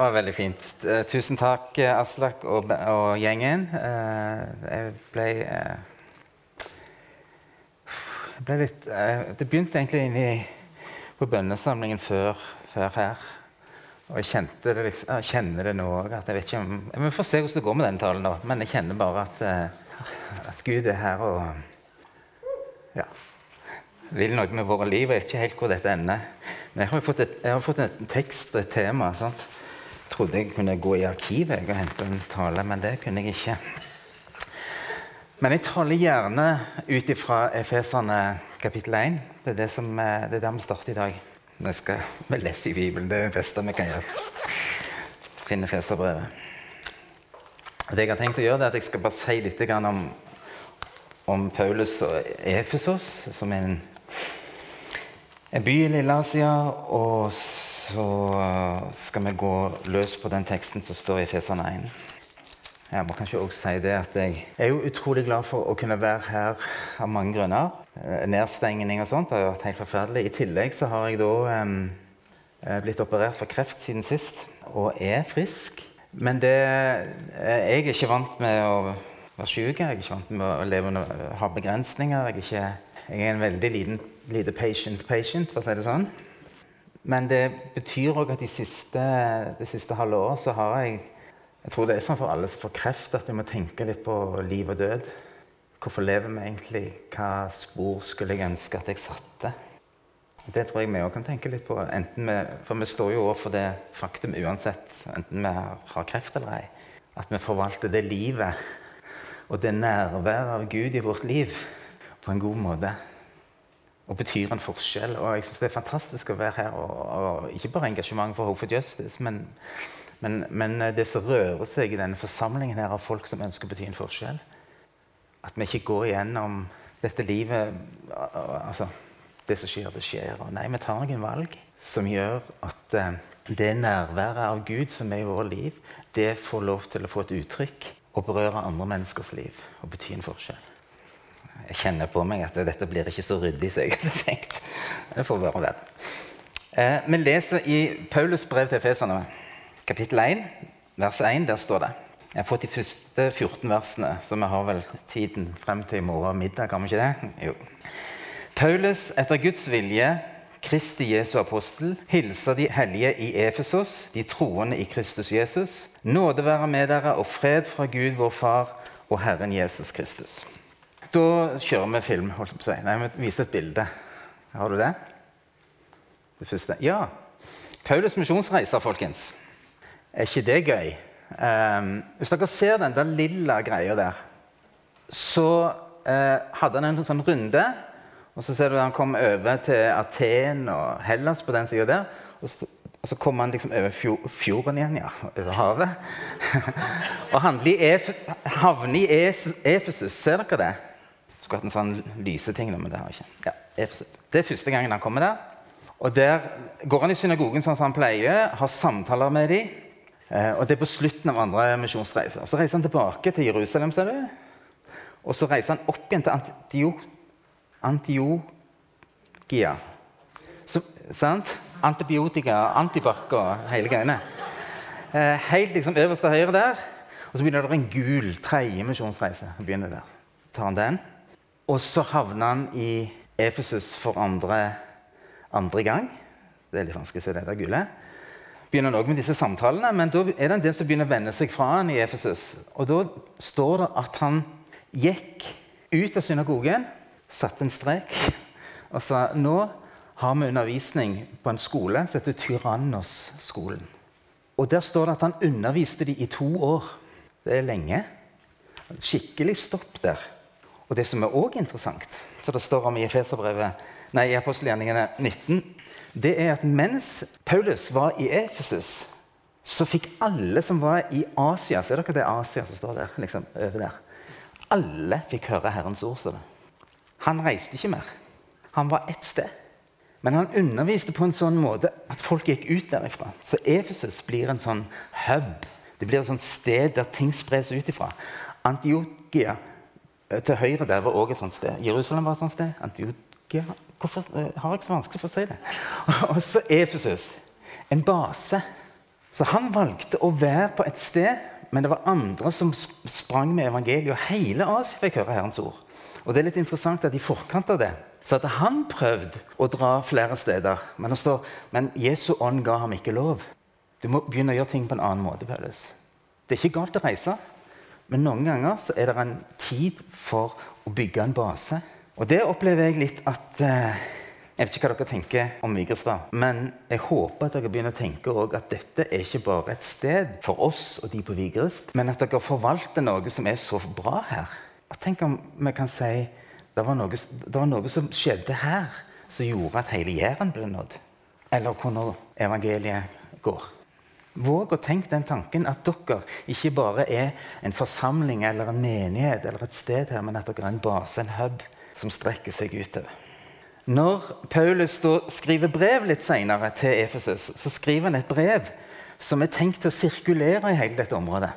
Det var veldig fint. Eh, Tusen takk, eh, Aslak og, og gjengen. Eh, Jeg ble jeg ble litt Det begynte egentlig inni på bønnesamlingen før, før her. Og jeg det liksom, jeg kjenner det nå òg. Vi får se hvordan det går med den talen, nå. Men jeg kjenner bare at, at Gud er her og ja, vil noe med våre liv. Jeg vet ikke helt hvor dette ender. Men jeg har fått, fått en tekst og et tema. sant? Trodde jeg kunne gå i arkivet og hente en tale, men det kunne jeg ikke. Men jeg taler gjerne ut ifra Efeserne kapittel 1. Det er, det, som, eh, det er der vi starter i dag. Nå skal vel lese i Bibelen. Det er det beste vi kan gjøre. Finne Efeserbrevet. Det jeg har tenkt å gjøre, er at jeg skal bare si litt om, om Paulus og Efesos, som er en, en by i Lille-Asia. Og så skal vi gå løs på den teksten som står i Efeserne 1. Jeg må kanskje også si det at jeg er jo utrolig glad for å kunne være her av mange grunner. Eh, Nedstengning og sånt har jo vært helt forferdelig. I tillegg så har jeg da eh, blitt operert for kreft siden sist og er frisk. Men det, eh, jeg er ikke vant med å være syk. Jeg er ikke vant med å leve under, ha begrensninger. Jeg er, ikke, jeg er en veldig liten, lite patient patient, for å si det sånn. Men det betyr òg at de siste, det siste halve året så har jeg Jeg tror det er sånn for alle som får kreft, at vi må tenke litt på liv og død. Hvorfor lever vi egentlig? Hva spor skulle jeg ønske at jeg satte? Det tror jeg vi òg kan tenke litt på. Vi, for vi står jo overfor det faktum uansett, enten vi har kreft eller ei, at vi forvalter det livet og det nærværet av Gud i vårt liv på en god måte og betyr en forskjell. Og jeg synes Det er fantastisk å være her. Og, og ikke bare engasjement for Hope for Justice, men, men, men det som rører seg i denne forsamlingen her av folk som ønsker å bety en forskjell. At vi ikke går igjennom dette livet altså, Det som skjer, det skjer. Og nei, vi tar noen valg som gjør at eh, det nærværet av Gud som er i våre liv, det får lov til å få et uttrykk og berøre andre menneskers liv og bety en forskjell. Jeg kjenner på meg at dette blir ikke så ryddig som jeg hadde tenkt. Det får være. Eh, vi leser i Paulus brev til Efeserne, kapittel 1, vers 1. Der står det Jeg har fått de første 14 versene, så vi har vel tiden frem til i morgen middag. Kan vi ikke det? Jo. Paulus, etter Guds vilje, Kristi Jesu apostel, hilser de hellige i Efesos, de troende i Kristus Jesus. Nåde være med dere og fred fra Gud, vår Far og Herren Jesus Kristus. Da kjører vi film. holdt jeg på å si. Nei, vi viser et bilde. Har du det? Det første. Ja. Paulus misjonsreiser, folkens. Er ikke det gøy? Um, hvis dere ser den der lilla greia der, så uh, hadde han en sånn runde. Og så ser du han kom over til Aten og Hellas på den sida der. Og så, og så kom han liksom over fjor, fjorden igjen, ja. Over havet. og havner i Efesus. Ser dere det? Skulle en sånn lyseting, men det har jeg ikke. Ja, Det er første gangen han kommer der. Og Der går han i synagogen sånn som han pleier, har samtaler med dem. Eh, og det er på slutten av andre misjonsreiser. Så reiser han tilbake til Jerusalem, ser du. Og så reiser han opp igjen til Antio Antiokia. Så, sant? Antibiotika, antibac og hele greiene. Eh, helt liksom øverst til høyre der. Og så begynner det en gul tredje misjonsreise. Begynner der. Tar han den. Og så havner han i Efesus for andre, andre gang. Det er litt vanskelig å se det der gule. Begynner han også med disse samtalene, men da er det en del som begynner å vende seg fra han i Efesus. Og da står det at han gikk ut av synagogen, satte en strek og sa nå har vi undervisning på en skole som heter Tyrannos-skolen. Og Der står det at han underviste de i to år. Det er lenge. Skikkelig stopp der. Og det som er også interessant, så det står om i nei, i apostelgjerningene 19, det er at mens Paulus var i Efesus, så fikk alle som var i Asia Ser dere det Asia som står der? liksom over der? Alle fikk høre Herrens ord. det. Han reiste ikke mer. Han var ett sted. Men han underviste på en sånn måte at folk gikk ut derifra. Så Efesus blir en sånn hub. Det blir et sånt sted der ting spres ut ifra. Antiokia til høyre der var også et sånt sted. Jerusalem var et sånt sted. Antiokia Hvorfor eh, har jeg så vanskelig for å si det? Og så Efesus. En base Så han valgte å være på et sted, men det var andre som sprang med evangeliet. Og hele Asia fikk høre Herrens ord. Og det er litt interessant at i forkant av det så hadde han prøvd å dra flere steder. Men det står men Jesu ånd ga ham ikke lov. Du må begynne å gjøre ting på en annen måte. Paulus. Det er ikke galt å reise, men noen ganger så er det en tid for å bygge en base. Og det opplever jeg litt at eh, jeg vet ikke hva dere tenker om Vigrestad, men jeg håper at dere begynner å tenke at dette er ikke bare et sted for oss og de på Vigrest, men at dere forvalter noe som er så bra her. Og tenk om vi kan si det var, noe, det var noe som skjedde her, som gjorde at hele Jæren ble nådd. Eller hvordan evangeliet går. Våg å tenke den tanken at dere ikke bare er en forsamling eller en menighet, eller et sted her, men at dere er en base, en hub, som strekker seg utover. Når Paulus skriver brev litt senere til Efesus, så skriver han et brev som er tenkt å sirkulere i hele dette området.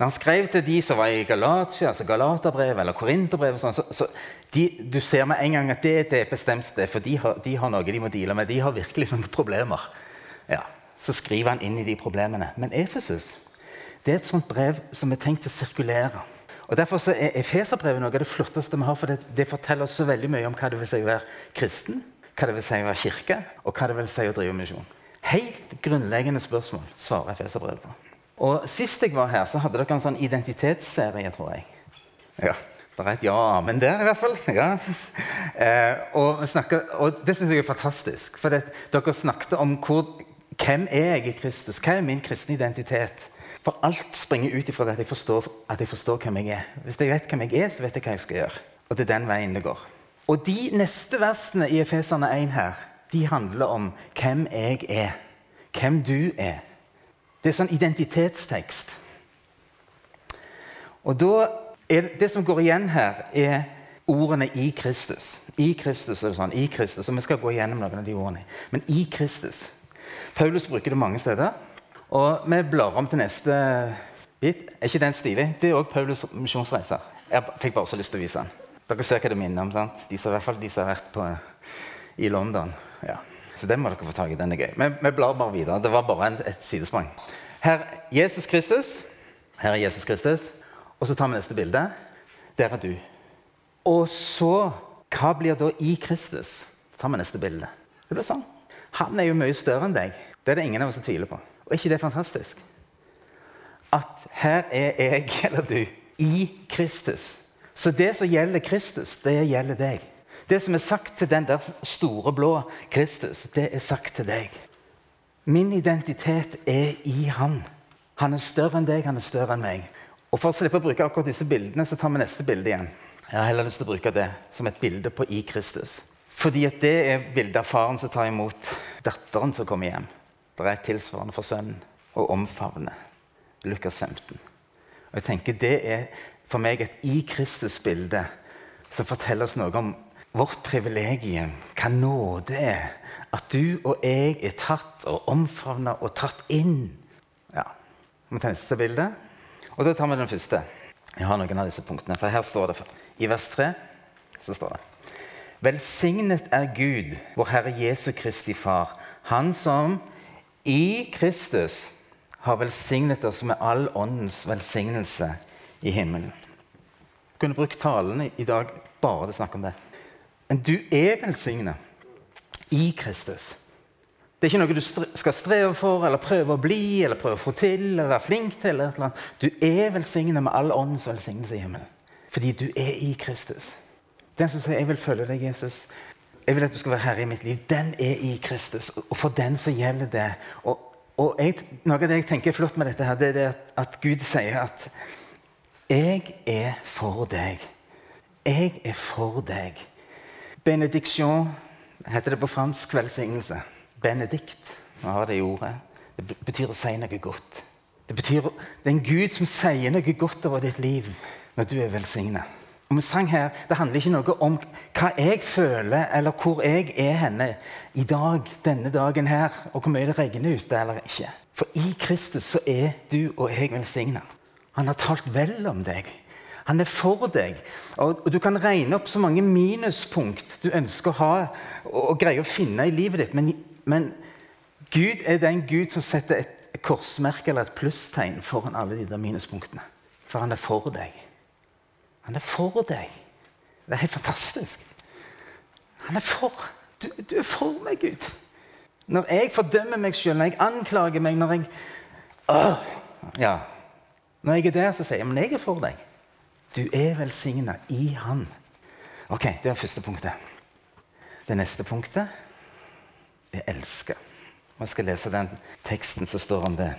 Når han skrev til de som var i Galatia, altså Galaterbrevet eller Korinterbrevet sånn, så, så de, du ser med en gang at det er et bestemt sted, for de har, de har, noe de må deale med. De har virkelig noen problemer. Ja, så skriver han inn i de problemene. Men Efesus det er et sånt brev som er tenkt å sirkulere. Og Derfor er Efeserbrevet noe av det flotteste vi har, for det, det, forteller oss så veldig mye om hva det vil si å være kristen, hva det vil si å være kirke, og hva det vil si å drive misjon. Helt grunnleggende spørsmål svarer Efeserbrevet på. Og Sist jeg var her, så hadde dere en sånn identitetsserie, tror jeg. Ja, Det er et ja og amen der, i hvert fall. Ja. Eh, og, snakker, og, Det syns jeg er fantastisk. For det, dere snakket om hvor, hvem er jeg i Kristus. Hva er min kristne identitet? For alt springer ut ifra at jeg, forstår, at jeg forstår hvem jeg er. Hvis jeg vet hvem jeg er, så vet jeg hva jeg skal gjøre. Og det er den veien det går. Og de neste versene i Efeserne 1 her, de handler om hvem jeg er. Hvem du er. Det er sånn identitetstekst. Og da er Det som går igjen her, er ordene 'i Kristus'. I Kristus er sånn, i Kristus, og Vi skal gå gjennom noen av de ordene. Men i Kristus. Paulus bruker det mange steder. Og vi blar om til neste bit. Er ikke den stilig? Det er òg Paulus' misjonsreiser. Jeg fikk bare så lyst til å vise den. Dere ser hva det minner om. sant? De som, I hvert fall de som har vært på, i London. Ja. Så den må dere få tak i. Den er gøy. Men vi blar bare videre. Det var bare en, et sidesprang. Her Jesus Kristus. Her er Jesus Kristus. Og så tar vi neste bilde. Der er du. Og så Hva blir da i Kristus? Så tar vi neste bilde. Det blir sånn. Han er jo mye større enn deg. Det er det ingen av oss som tviler på. Og er ikke det fantastisk? At her er jeg, eller du, i Kristus. Så det som gjelder Kristus, det gjelder deg. Det som er sagt til den der store, blå Kristus, det er sagt til deg. Min identitet er i Han. Han er større enn deg, han er større enn meg. Og For å slippe å bruke akkurat disse bildene, så tar vi neste bilde igjen. Jeg har heller lyst til å bruke det som et bilde på i Kristus. Fordi at det er bildet av faren som tar imot datteren som kommer hjem. Det er tilsvarende for sønnen å omfavne. Lukas 15. Og jeg tenker Det er for meg et i Kristus-bilde som forteller oss noe om vårt privilegium, hva nåde er. At du og jeg er tatt og omfavna og tatt inn. Ja, Vi tar neste bilde. Og da tar vi den første. Jeg har noen av disse punktene, for her står det I vers 3 så står det Velsignet er Gud, vår Herre Jesu Kristi Far, Han som i Kristus har velsignet oss med all åndens velsignelse i himmelen. Jeg kunne brukt talene i dag bare til å snakke om det. Men du er velsignet i Kristus. Det er ikke noe du skal streve for eller prøve å bli eller prøve å få til. eller være flink til. Du er velsignet med all åndens velsignelse i himmelen. Fordi du er i Kristus. Den som sier 'jeg vil følge deg, Jesus', jeg vil at du skal være herre i mitt liv. Den er i Kristus, og for den så gjelder det. Og, og jeg, Noe av det jeg tenker er flott med dette, her, det er det at, at Gud sier at 'Jeg er for deg'. Jeg er for deg. Benediction heter det på fransk velsignelse. Benedikt. Nå har det ordet. Det betyr å si noe godt. Det betyr det er en Gud som sier noe godt over ditt liv når du er velsignet. Og vi sang her, Det handler ikke noe om hva jeg føler, eller hvor jeg er henne i dag, denne dagen her, og hvor mye det regner ute eller ikke. For i Kristus så er du og jeg velsigna. Han har talt vel om deg. Han er for deg. Og, Du kan regne opp så mange minuspunkt du ønsker å ha og greie å finne i livet ditt, men, men Gud er den Gud som setter et korsmerke eller et plusstegn foran alle de der minuspunktene. For han er for deg. Han er for deg. Det er helt fantastisk. Han er for. Du, du er for meg, Gud. Når jeg fordømmer meg sjøl, når jeg anklager meg, når jeg øh, ja. Når jeg er der, så sier jeg men jeg er for deg. Du er velsigna i Han. Ok, Det det første punktet. Det neste punktet er elske. Jeg skal lese den teksten som står om det.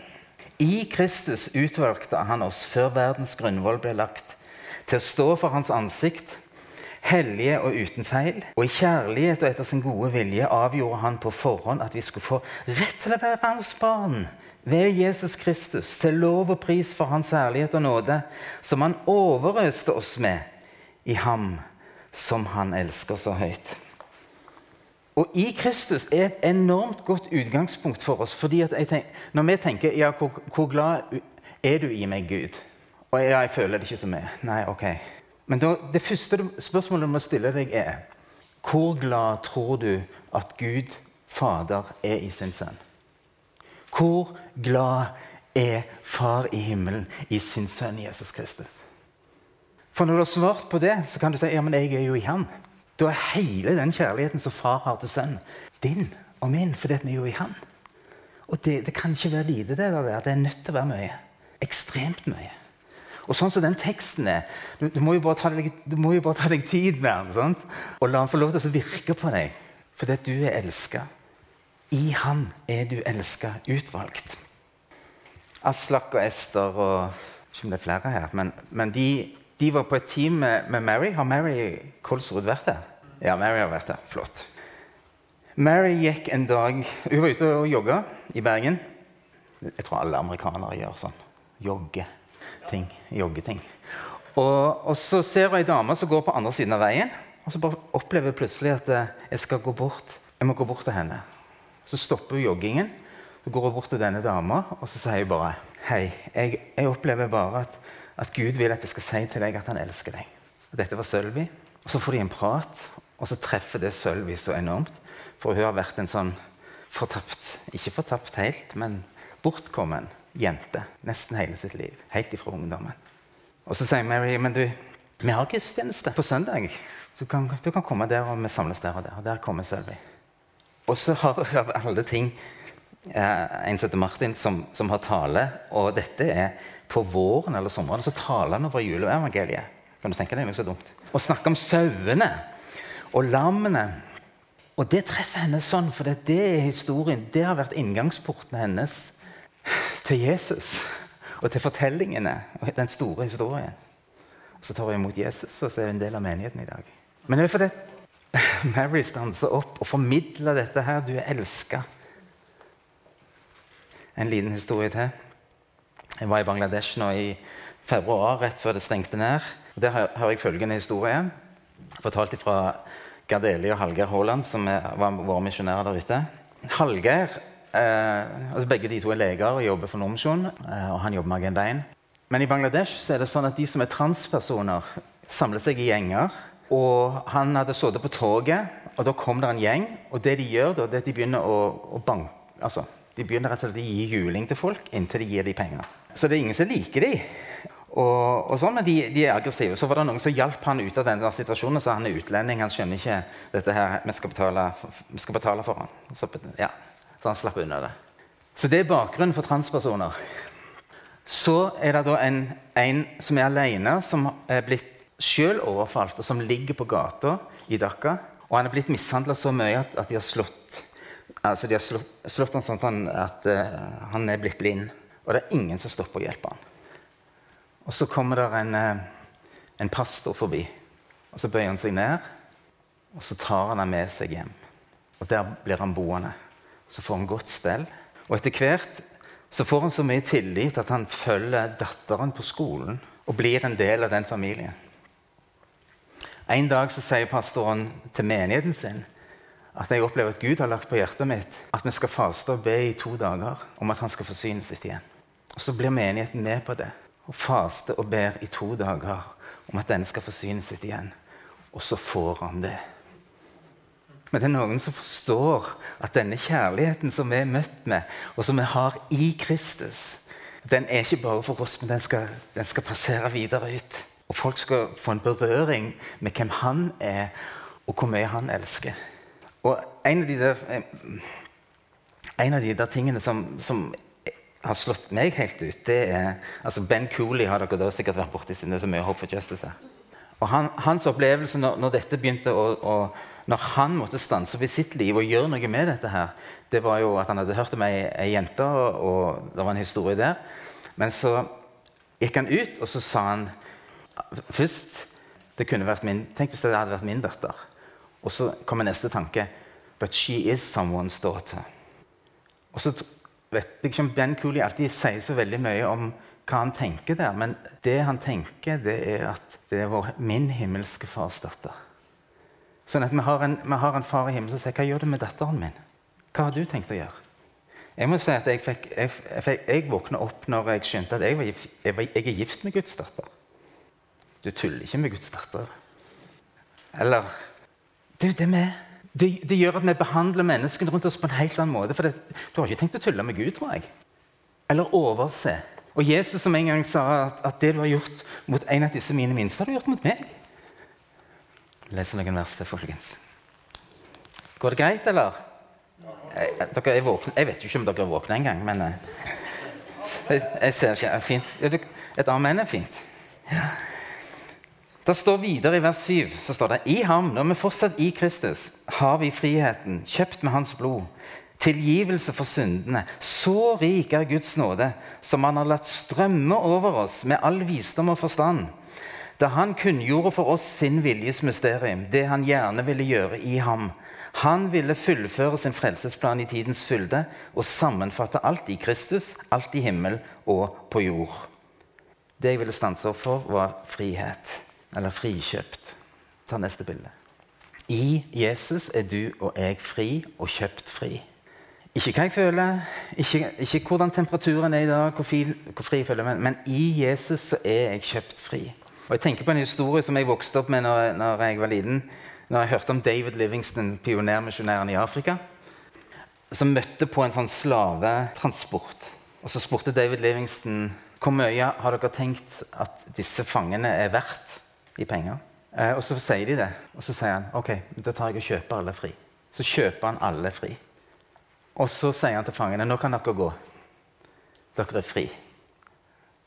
I Kristus utvalgte han oss før verdens grunnvoll ble lagt, til å stå for hans ansikt, hellige og uten feil. Og i kjærlighet og etter sin gode vilje avgjorde han på forhånd at vi skulle få rett til å være hans barn ved Jesus Kristus, til lov og pris for hans herlighet og nåde, som han overøste oss med i ham som han elsker så høyt. Og i Kristus er et enormt godt utgangspunkt for oss. fordi tenker, Når vi tenker ja, hvor, hvor, glad er du i meg, Gud? Og ja, jeg føler det ikke så mye. Nei, ok. Men da, det første spørsmålet du må stille deg, er hvor glad tror du at Gud Fader er i sin sønn? Hvor glad er Far i himmelen i sin sønn Jesus Kristus? For når du har svart på det, så kan du si ja, men jeg er jo i Han. Da er hele den kjærligheten som far har til sønn, din og min, fordi vi er jo i Han. Og det, det, kan ikke være lite, det der. Det er nødt til å være mye. Ekstremt mye. Og sånn som den teksten er Du, du må, jo bare ta deg, bare ta deg tid med den. Sant? Og la den få lov til å virke på deg. Fordi at du er elska. I Han er du elska, utvalgt. Aslak og Ester og ikke om det er flere her, men, men de, de, var på et team med, med Mary. Har Mary Kolsrud vært der? Ja, Mary har vært der. Flott. Mary gikk en dag Hun var ute og jogga i Bergen. Jeg tror alle amerikanere gjør sånn. Jogge ting. Joggeting. Og, og så ser hun ei dame som går på andre siden av veien. Og så bare opplever jeg plutselig at eh, jeg skal gå bort. Jeg må gå bort til henne. Så stopper hun joggingen. Så går hun bort til denne dama og så sier hun bare Hei, jeg, jeg opplever bare at, at, Gud vil at jeg skal si til deg at han elsker deg. Og dette var Sølvi. Og Så får de en prat, og så treffer det Sølvi så enormt. For hun har vært en sånn fortapt Ikke fortapt helt, men bortkommen jente nesten hele sitt liv. Helt ifra ungdommen. Og så sier Mary men du, vi har gudstjeneste på søndag. Du kan, du kan, komme der, og vi samles der og der. Og der kommer Sølvi. Og så har av alle ting eh, en som heter Martin, som, som, har tale. Og dette er på våren eller sommeren. Så taler han over juleevangeliet. Kan du tenke deg noe så dumt? Og snakker om sauene og lammene. Og det treffer henne sånn, for det er historien. Det har vært inngangsporten hennes til Jesus og til fortellingene og den store historien. Så tar hun imot Jesus, og så er hun en del av menigheten i dag. Men det er fordi Mary stanser opp og formidler dette her. Du er elska. En liten historie til. Jeg var i Bangladesh nå i februar, rett før det stengte ned. Og Der har jeg følgende historie fortalt fra Gardeli og Hallgeir Haaland, som var våre misjonærer der ute. Hallgeir eh, altså Begge de to er leger og jobber for Nordmisjon. Eh, og han jobber med Agenda 1. Men i Bangladesh er det sånn at de som er transpersoner, samler seg i gjenger. Og han hadde sittet på toget, og da kom det en gjeng. Og det de gjør, da, det er at de begynner å, å banke altså, De begynner rett og slett å gi juling til folk inntil de gir dem penger. Så det er ingen som liker dem. Og, og sånn, men de, de, er aggressive. Så var det noen som hjalp han ut av denne situasjonen. Så han er utlending, han skjønner ikke dette her. Vi skal betale, vi skal betale for han. Så, ja, så han slapp unna det. Så det er bakgrunnen for transpersoner. Så er det da en, en som er alene, som er blitt sjøl overfalt, og som ligger på gata i Dhaka. Og han er blitt mishandla så mye at, at, de har slått altså de har slått, slått han sånn at, han, at uh, han er blitt blind. Og det er ingen som stopper å hjelpe han. Og så kommer det en, eh, en pastor forbi. Og Så bøyer han seg ned, og så tar han ham med seg hjem. Og Der blir han boende. Så får han godt stell. Og etter hvert så får han så mye tillit at han følger datteren på skolen og blir en del av den familien. En dag så sier pastoren til menigheten sin at jeg opplever at Gud har lagt på hjertet mitt at vi skal faste og be i to dager om at han skal forsyne sitt igjen. Og Så blir menigheten med på det og faster og ber i to dager om at denne skal forsyne sitt igjen. Og så får han det. Men det er noen som forstår at denne kjærligheten som vi er møtt med, og som vi har i Kristus, den er ikke bare for oss, men den skal, den skal passere videre ut. Og folk skal få en berøring med hvem han er, og hvor mye han elsker. Og en av de der, eh, av de der tingene som, som har slått meg helt ut, det er altså Ben Cooley har dere da sikkert vært borti siden det er så mye Hope for Justice. Og han, Hans opplevelse når, når, dette begynte å, å, Når han måtte stanse opp i sitt liv og gjøre noe med dette, her, det var jo at han hadde hørt om ei, ei jente, og, og, det var en historie der. Men så gikk han ut, og så sa han først det kunne vært min, Tenk hvis det hadde vært min datter. Og så kommer neste tanke But she is someone's daughter. Og så vet jeg ikke om Ben Cooley alltid sier så veldig mye om hva han tenker der, men det han tenker, det er at det er vår, min himmelske fars datter. Sånn at vi har, en, vi har en far i himmelen som sier 'Hva gjør du med datteren min?' Hva har du tenkt å gjøre? Jeg må si at jeg, fikk, jeg, jeg, jeg våkna opp når jeg skjønte at var, var, jeg er gift med Guds datter. Du tuller ikke med Guds datter. Eller Du, det, med, det, det, gjør at vi behandler menneskene rundt oss på en helt annen måte. For det, du har ikke tenkt å tulle med Gud, tror jeg. Eller overse. Og Jesus som en gang sa at, at det du har gjort mot en av disse mine minste, har du gjort mot meg. Jeg leser noen vers til, folkens. Går det greit, eller? Jeg, dere er våkne. jeg vet jo ikke om dere er våkne engang, men eh, jeg, jeg ser ikke. Fint. Et amen er fint. Ja. Det står videre i vers 7 så står det, I ham, når vi fortsatt i Kristus, har vi friheten, kjøpt med hans blod. Tilgivelse for syndene. Så rik er Guds nåde, som han har latt strømme over oss med all visdom og forstand. Da han kunngjorde for oss sin viljes mysterium, det han gjerne ville gjøre i ham. Han ville fullføre sin frelsesplan i tidens fylde og sammenfatte alt i Kristus, alt i himmel og på jord. Det jeg ville stanse opp for, var frihet. Eller frikjøpt. Ta neste bilde. I Jesus er du og jeg fri og kjøpt fri. Ikke hva jeg føler, ikke, ikke hvordan temperaturen er i dag, hvor, fri, hvor fri jeg føler men, men i Jesus så er jeg kjøpt fri. Og Jeg tenker på en historie som jeg vokste opp med når, når jeg var liten. Når jeg hørte om David Livingston, pionermisjonæren i Afrika, som møtte på en sånn slavetransport. Og Så spurte David Livingston hvor mye har dere tenkt at disse fangene er verdt i penger. Eh, og så sier de det, og så sier han ok, da tar jeg og kjøper alle fri. Så kjøper han alle fri. Og så sier han til fangene nå kan dere gå. Dere er fri.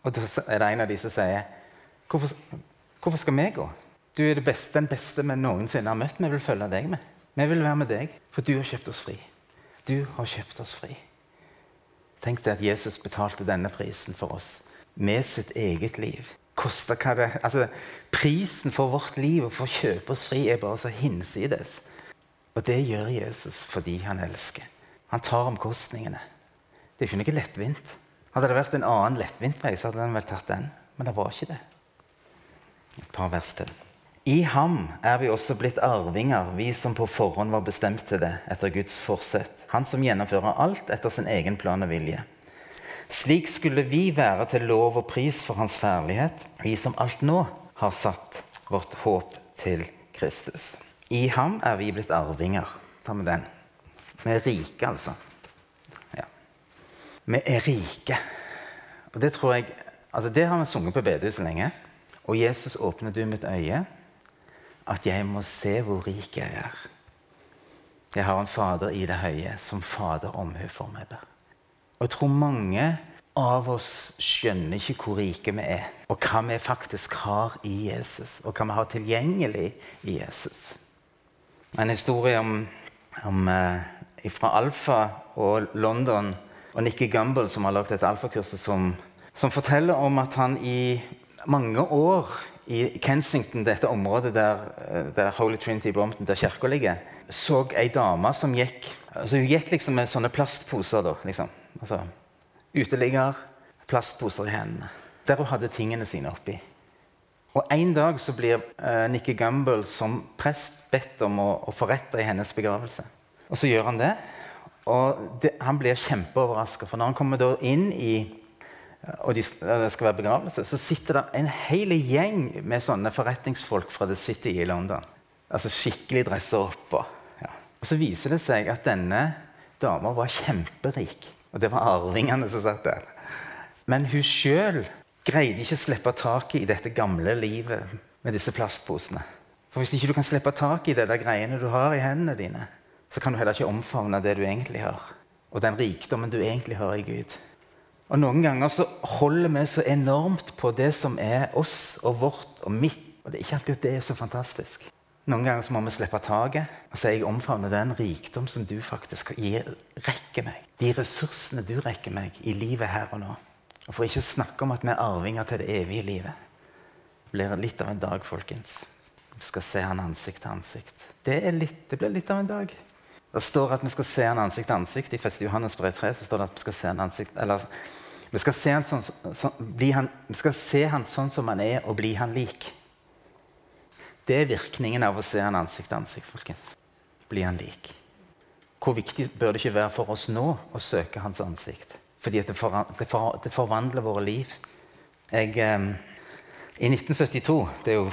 Og da er det en av de som sier hvorfor, hvorfor skal vi gå? Du er beste, den beste vi noensinne har møtt. Vi vil følge deg med. Vi vil være med deg, for du har kjøpt oss fri. Du har kjøpt oss fri. Tenk deg at Jesus betalte denne prisen for oss med sitt eget liv koste hva det altså, Prisen for vårt liv og for å kjøpe oss fri er bare så hinsides. Og det gjør Jesus fordi han elsker. Han tar omkostningene. Det er ikke noe lettvint. Hadde det vært en annen lettvint vei, så hadde han vel tatt den. Men det var ikke det. Et par vers til. I ham er vi også blitt arvinger, vi som på forhånd var bestemt til det etter Guds forsett. Han som gjennomfører alt etter sin egen plan og vilje. Slik skulle vi være til lov og pris for Hans ferlighet, vi som alt nå har satt vårt håp til Kristus. I ham er vi blitt arvinger. Ta med den. Vi er rike, altså. Ja. Vi er rike. Og det tror jeg altså Det har vi sunget på bedehuset lenge. Og Jesus åpner du mitt øye, at jeg må se hvor rik jeg er. Jeg har en Fader i det høye, som Fader omhu for meg ber. Og jeg tror mange av oss skjønner ikke hvor rike vi er, og hva vi faktisk har i Jesus, og hva vi har tilgjengelig i Jesus. En historie om, om eh, fra Alfa og London og Nikki Gumbel, som har lagd et alfakurs som, som forteller om at han i mange år i Kensington, dette området der, eh, der Holy Trinity Brompton, der kirka ligger, så ei dame som gikk altså Hun gikk liksom med sånne plastposer. da, liksom. Altså, uteligger, plastposer i hendene. Der hun hadde tingene sine oppi. Og En dag så blir uh, Nikki Gumbel som prest bedt om å, å forrette i hennes begravelse. Og så gjør han det. Og det, han blir kjempeoverraska, for når han kommer inn i og det skal være begravelse, så sitter det en hel gjeng med sånne forretningsfolk fra The City i London. Altså skikkelig dressa opp. Ja. Og Så viser det seg at denne dama var kjemperik. Og det var arvingene som satt der. Men hun sjøl greide ikke å slippe taket i dette gamle livet med disse plastposene. For Hvis ikke du kan slippe tak i det der greiene du har i hendene dine, så kan du heller ikke omfavne det du egentlig har, og den rikdommen du egentlig har i Gud. Og Noen ganger så holder vi så enormt på det som er oss og vårt og mitt. Og det er ikke alltid at det er så fantastisk. Noen ganger så må vi slippe taket og si jeg omfavner den rikdom som du faktisk gir, rekker meg. De ressursene du rekker meg i livet her og nå. Og For ikke å snakke om at vi er arvinger til det evige livet. Det blir litt av en dag, folkens. Vi skal se han ansikt til ansikt. Det, litt, det blir litt av en dag. Det står at vi skal se han ansikt til ansikt. I 1. Johannes brev 3 så står det at vi skal se han ansikt eller, vi skal, se han sånn, så, han, vi skal se han sånn som han er, og bli han lik. Det er virkningen av å se han ansikt til ansikt. folkens. Bli han lik. Hvor viktig bør det ikke være for oss nå å søke hans ansikt? Fordi det, det, for, det, forvandler våre liv. Jeg, eh, I 1972 Det er jo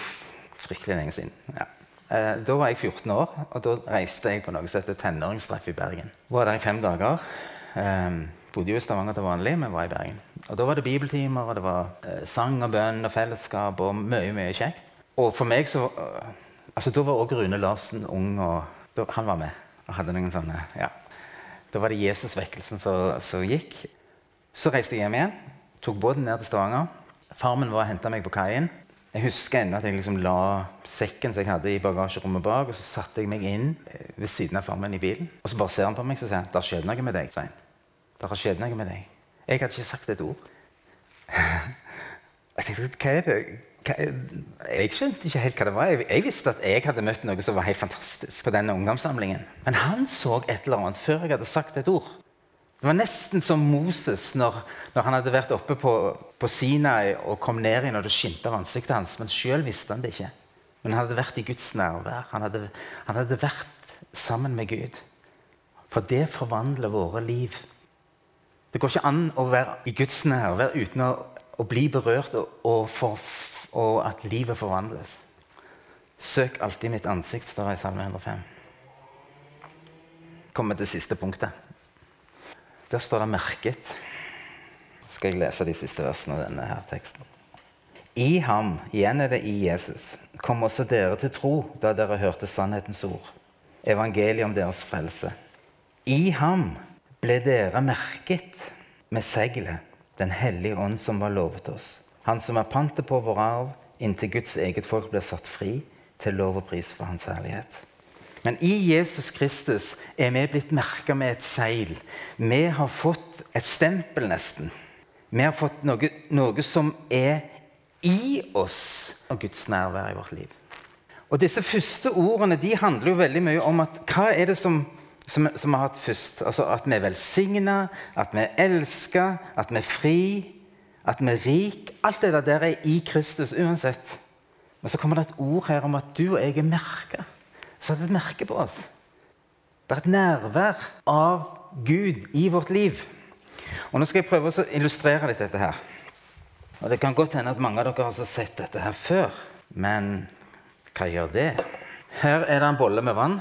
fryktelig lenge siden. Ja. Eh, da var jeg 14 år, og da reiste jeg på noe som heter tenåringstreff i Bergen. Var der i fem dager. Eh, bodde jo i Stavanger til vanlig, men var i Bergen. Og Da var det bibeltimer, og det var eh, sang og bønn og fellesskap og mye mye kjekt. Og for meg så øh, altså Da var òg Rune Larsen ung, og da, han var med. og hadde noen sånne, ja. Da var det Jesusvekkelsen som gikk. Så reiste jeg hjem igjen. Tok båten ned til Stavanger. Farmen var og henta meg på kaien. Jeg husker ennå at jeg liksom la sekken som jeg hadde i bagasjerommet bak, og så satte jeg meg inn øh, ved siden av farmen i bilen. Og så bare ser han på meg og sier det har skjedd noe med deg, Svein. Det har skjedd noe med deg. Jeg hadde ikke sagt et ord. jeg tenkte, hva er det? jeg skjønte ikke helt hva det var. Jeg, jeg, visste at jeg hadde møtt noe som var helt fantastisk på denne ungdomssamlingen. Men han så et eller annet før jeg hadde sagt et ord. Det var nesten som Moses når, når han hadde vært oppe på, på Sinai og kom ned igjen og det skinte av ansiktet hans. Men sjøl visste han det ikke. Men han hadde vært i Guds nærvær. Han hadde, han hadde vært sammen med Gud. For det forvandler våre liv. Det går ikke an å være i Guds nærvær uten å, å bli berørt og, og for, og at livet forvandles. Søk alltid mitt ansikt, står det i Salme 105. Kommer til siste punktet. Der står det 'merket'. Skal jeg lese de siste versene av denne her teksten. I ham, igjen er det i Jesus, kom også dere til tro da dere hørte sannhetens ord, evangeliet om deres frelse. I ham ble dere merket med seglet, Den hellige ånd som var lovet oss. Han som er pantet på vår arv, inntil Guds eget folk blir satt fri til lov og pris for hans herlighet. Men i Jesus Kristus er vi blitt merka med et seil. Vi har fått et stempel, nesten. Vi har fått noe, noe som er i oss av Guds nærvær i vårt liv. Og Disse første ordene de handler jo veldig mye om at hva er det som, som, som har hatt først? Altså At vi er velsigna, at vi er elska, at vi er fri at vi er rik. Alt det der er i Kristus uansett. Men så kommer det et ord her om at du og jeg er merka. Er et merke på oss. Det er et nærvær av Gud i vårt liv. Og Nå skal jeg prøve å illustrere litt dette her. Og Det kan godt hende at mange av dere har sett dette her før. Men hva gjør det? Her er det en bolle med vann.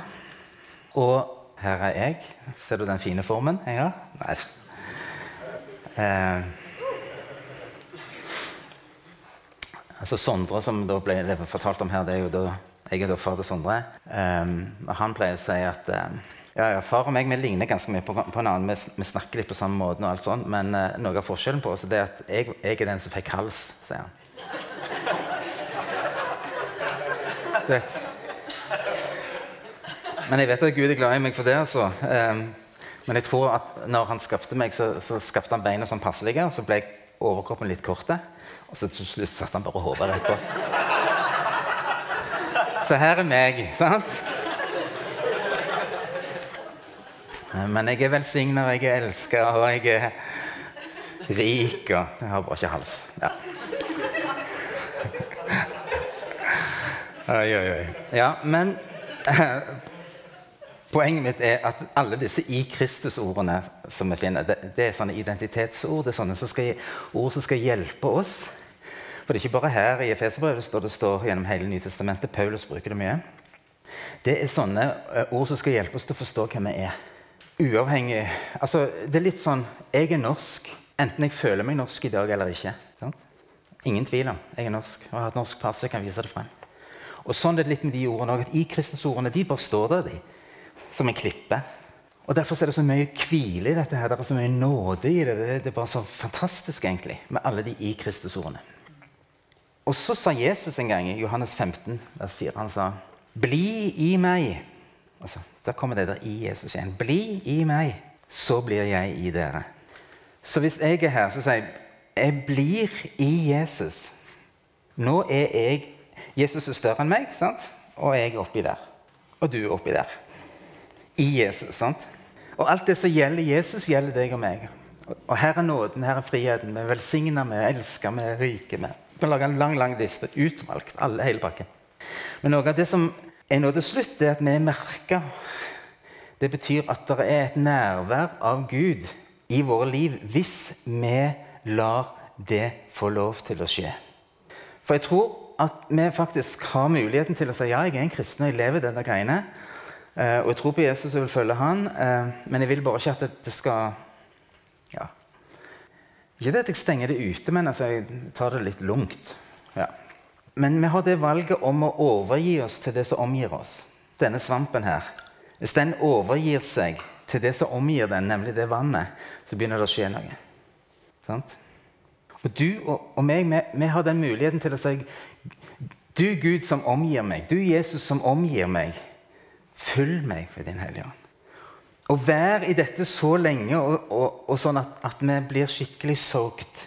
Og her er jeg. Ser du den fine formen jeg har? Nei. Eh, altså Sondre, som da ble fortalt om her, det er jo da, jeg er da far til Sondre. Um, og han pleier å si at um, ja, ja, far og meg vi ligner ganske mye på, på en annen. Vi, snakker litt på samme måte, og alt sånt, men uh, noe av forskjellen på oss er at jeg, jeg, er den som fikk hals, sier han. Vet. Men jeg vet at Gud er glad i meg for det. altså. Um, men jeg tror at når han skapte meg, så, så skapte han beina sånn passelige. Og så ble overkroppen litt korte. Og så til slutt satte han bare hodet rett på. Så her er meg, sant? Men jeg er velsigna, jeg er elska, og jeg er rik, og jeg har bare ikke hals. Ja. Oi, oi, oi. Ja, men Poenget mitt er at alle disse i Kristus-ordene som vi finner, det, det, er sånne identitetsord. Det er sånne som skal, ord som skal hjelpe oss for det er ikke bare her i Efeserbrevet står det står gjennom hele Nytestamentet. Paulus bruker det mye. Det er sånne eh, ord som skal hjelpe oss til å forstå hvem vi er. Uavhengig altså, Det er litt sånn Jeg er norsk, enten jeg føler meg norsk i dag eller ikke. Sant? Ingen tvil om jeg er norsk og har hatt norsk pass. jeg kan vise det frem. Og sånn er det litt med de ordene òg. I Kristus-ordene de bare står der, de, som en klippe. Og Derfor er det så mye hvile i dette. her, Det er så mye nåde i det. Det er bare så fantastisk egentlig, med alle de i Kristus-ordene. Og så sa Jesus en gang i Johannes 15, vers 4, han sa Bli i meg. Altså, Der kommer det der i Jesus igjen. Bli i meg, så blir jeg i dere. Så hvis jeg er her, så sier jeg jeg blir i Jesus. Nå er jeg Jesus er større enn meg, sant? og jeg er oppi der. Og du er oppi der. I Jesus. sant? Og alt det som gjelder Jesus, gjelder deg og meg. Og her er nåden, her er friheten. Vi velsigner, vi elsker, vi er rike. Vi kan lage en lang lang liste. Utvalgt. alle, hele pakken. Men noe av det som er nå til slutt, er at vi er merka. Det betyr at det er et nærvær av Gud i våre liv hvis vi lar det få lov til å skje. For jeg tror at vi faktisk har muligheten til å si ja, jeg er en kristen og jeg lever denne greiene. Uh, og jeg tror på Jesus og vil følge han, uh, men jeg vil bare ikke at det skal ja. Ikke det at jeg stenger det ute, men altså, jeg tar det litt lungt. Ja. Men vi har det valget om å overgi oss til det som omgir oss. Denne svampen her. Hvis den overgir seg til det som omgir den, nemlig det vannet, så begynner det å skje noe. Sant? Og du og, meg, vi, vi, har den muligheten til å si Du Gud som omgir meg, du Jesus som omgir meg, Følg meg for Din Hellige Ånd. Å være i dette så lenge og, og, og sånn at, at, vi blir skikkelig sorgt.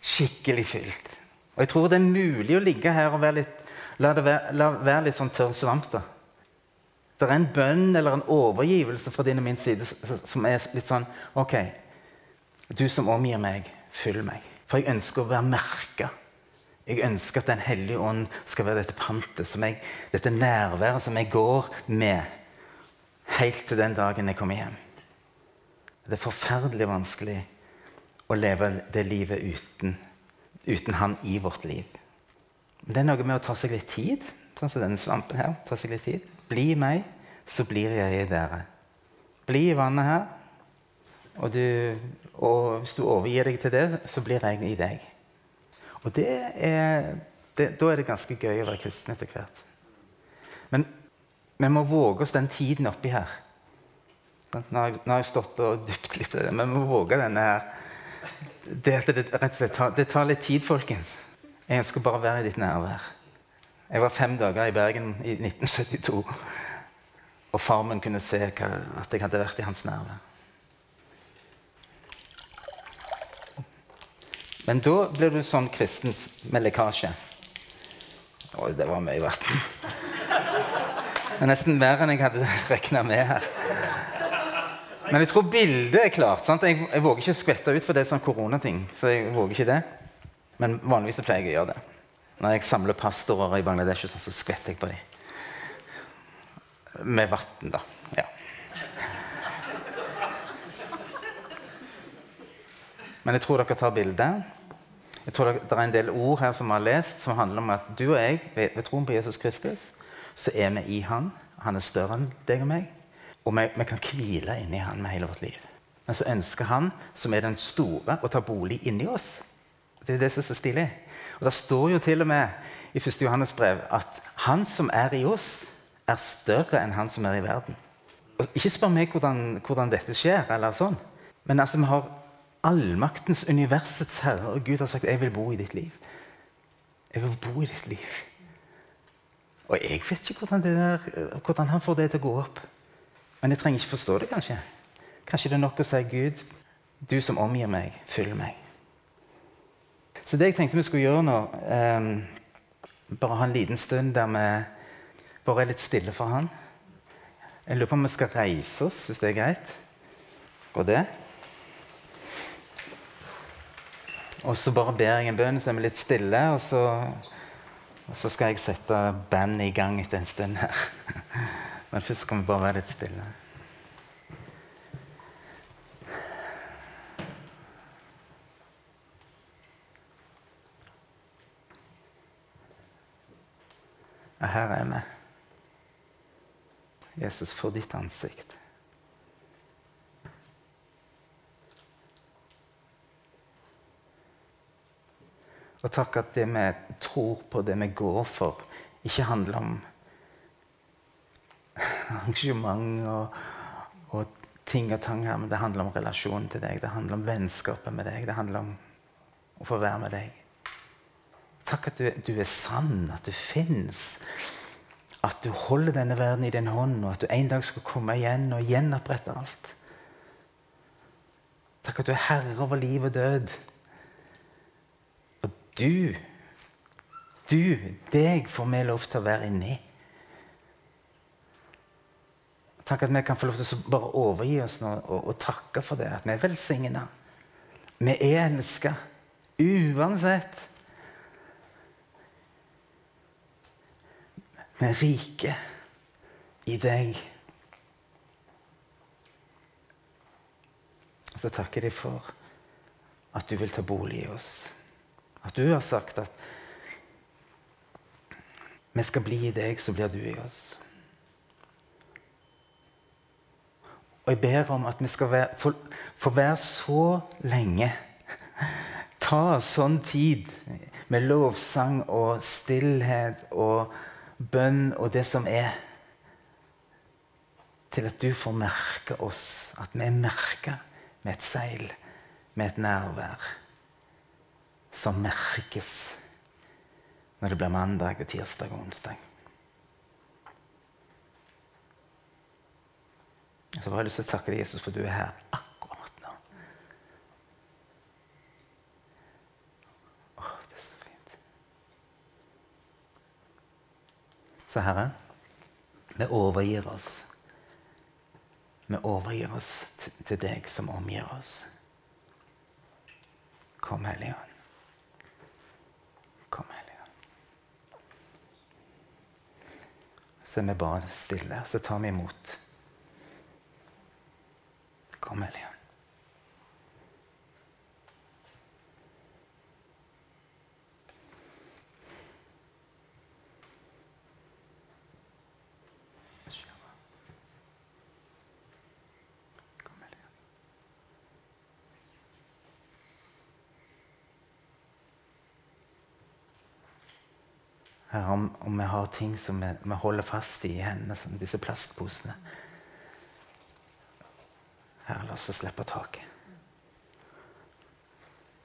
Skikkelig fylt. Og jeg tror det er mulig å ligge her og være litt, la det være, la være litt sånn tørr svamp. da. Det er en bønn eller en overgivelse fra din og min side som er litt sånn OK, du som omgir meg, fyll meg. For jeg ønsker å være merka. Jeg ønsker at Den hellige ånd skal være dette pantet, dette nærværet som jeg går med helt til den dagen jeg kommer hjem. Det er forferdelig vanskelig å leve det livet uten, uten han i vårt liv. Men det er noe med å ta seg litt tid, sånn som denne svampen her. ta seg litt tid. Bli meg, så blir jeg i dere. Bli i vannet her, og, du, og hvis du overgir deg til det, så blir jeg i deg. Og det er, det, da er det ganske gøy å være kristen etter hvert. Men vi må våge oss den tiden oppi her. Nå har, jeg, nå har jeg stått og dypt litt i det, men vi må våge denne her. Det, det, slett, det, tar litt tid, folkens. Jeg ønsker bare å være i ditt nærvær. Jeg var fem dager i Bergen i 1972. Og far min kunne se hva, at jeg hadde vært i hans nærvær. Men da blir du sånn kristen med lekkasje. Oi, det var mye vann. Det er nesten mer enn jeg hadde regna med her. Men jeg tror bildet er klart. Jeg, jeg, våger ikke å skvette ut, for det er sånn koronating. Så jeg våger ikke det. Men vanligvis pleier jeg å gjøre det. Når jeg samler pastorer i Bangladesh, så skvetter jeg på dem. Med vann, da. Ja. Men jeg tror dere tar bildet. Jeg tror det, er en del ord her som vi har lest, som handler om at du og jeg, ved troen på Jesus Kristus, så er vi i Han. Han er større enn deg og meg. Og vi, vi kan hvile inni Han med hele vårt liv. Men så ønsker Han, som er den store, å ta bolig inni oss. Det er det som er så stilig. Og Det står jo til og med i 1. Johannes brev at Han som er i oss, er større enn han som er i verden. Og ikke spør meg hvordan, hvordan dette skjer, eller sånn. men altså, vi har allmaktens, universets herre. Og Gud har sagt 'jeg vil bo i ditt liv'. Jeg vil bo i ditt liv. Og jeg vet ikke hvordan, der, hvordan, han får det til å gå opp. Men jeg trenger ikke forstå det, kanskje. Kanskje det er nok å si 'Gud, du som omgir meg, følg meg'. Så det jeg tenkte vi skulle gjøre nå um, Bare ha en liten stund der vi bare er litt stille for han. Jeg lurer på om vi skal reise oss, hvis det er greit. Går det? Og så bare ber jeg en bønn, så er vi litt stille, og så, så skal jeg sette bandet i gang etter en stund her. Men først skal vi bare være litt stille. Ja, her er vi. Jesus, for ditt ansikt. Og takk at det vi tror på, det vi går for, ikke handler om arrangement og, og ting og tang her, men det handler om relasjonen til deg. Det handler om vennskapet med deg. Det handler om å få være med deg. Takk at du, du er sann, at du fins. At du holder denne verden i din hånd, og at du en dag skal komme igjen og gjenopprette alt. Takk at du er herre over liv og død du, du, deg får vi lov til å være inni. Takk at vi kan få lov til å bare overgi oss nå og, og takke for det. At vi er velsigna. Vi er elska uansett. Vi er rike i deg. Og så takker jeg for at du vil ta bolig i oss. At du har sagt at vi skal bli i deg, så blir du i oss. Og jeg ber om at vi skal få, få være så lenge Ta sånn tid med lovsang og stillhet og bønn og det som er, til at du får merke oss. At vi er merka med et seil, med et nærvær som merkes når det blir mandag, og tirsdag og onsdag. Så har jeg lyst til å takke deg, Jesus, for du er her akkurat nå. Å, det er så fint. Så Herre, vi overgir oss. Vi overgir oss til deg som omgir oss. Kom, Hellige Ånd. Kom, Hellige Så er vi bare stille, så tar vi imot. Kom, Hellige Om, vi har ting som vi, vi holder fast i i hendene, som disse plastposene Herre, la oss få slippe taket.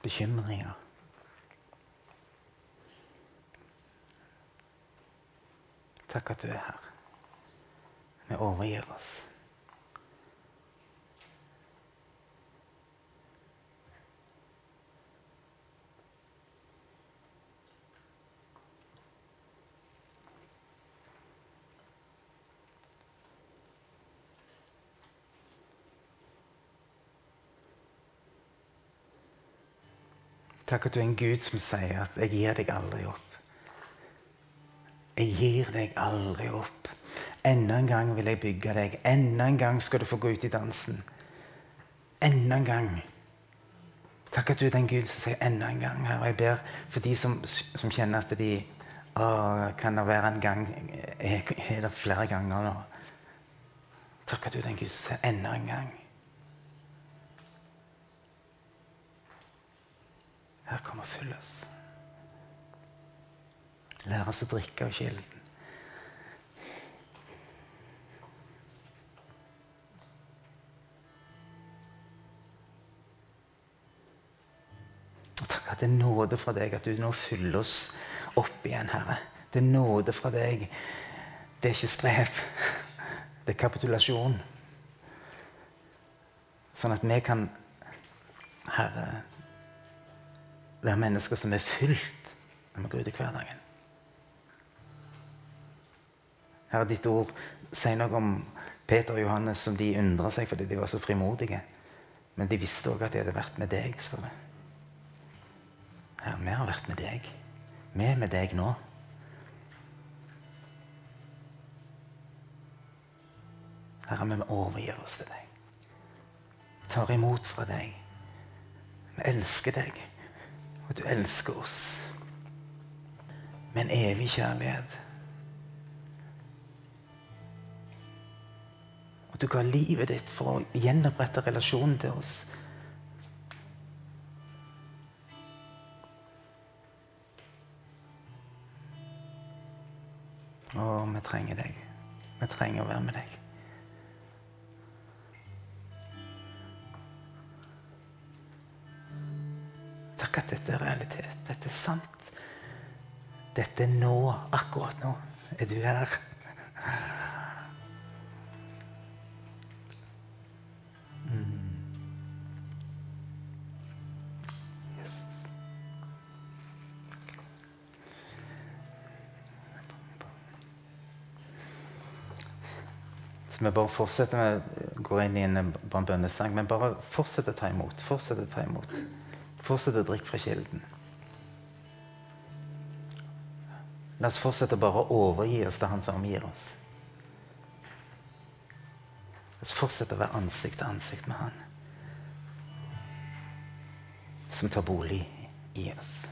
Bekymringer. Takk at du er her. Vi overgir oss. Takk at du er en Gud som sier at 'jeg gir deg aldri opp'. Jeg gir deg aldri opp. Enda en gang vil jeg bygge deg. Enda en gang skal du få gå ut i dansen. Enda en gang. Takk at du er den Gud som sier 'enda en gang'. Her. Og jeg ber for de som, som kjenner at de å, Kan det være en gang er det flere ganger nå? Takk at du er den Gud som sier 'enda en gang'. Her kan vi fylles. oss. Lær oss å drikke av kilden. Og takk at det er nåde fra deg at du nå fyller oss opp igjen, Herre. Det er nåde fra deg. Det er ikke strev. Det er kapitulasjon. Sånn at vi kan, Herre være mennesker som er fylt når vi går ut i hverdagen. Herre, ditt ord sier noe om Peter og Johannes som de undra seg fordi de var så frimodige. Men de visste òg at de hadde vært med deg. står det. Herre, vi har vært med deg. Vi er med deg nå. Herre, vi overgir oss til deg. Tar imot fra deg. Vi elsker deg. Og du elsker oss med en evig kjærlighet. Og du ga livet ditt for å gjenopprette relasjonen til oss. Å, vi trenger deg. Vi trenger å være med deg. At dette er realitet. Dette er sant. Dette er nå. Akkurat nå er du her. Så vi bare fortsetter med går inn i en bønnesang, men bare fortsett å ta imot. Fortsett å ta imot. Fortsett å drikke fra kilden. La oss fortsette bare å overgi oss til Han som omgir oss. La oss fortsette å være ansikt til ansikt med Han som tar bolig i oss.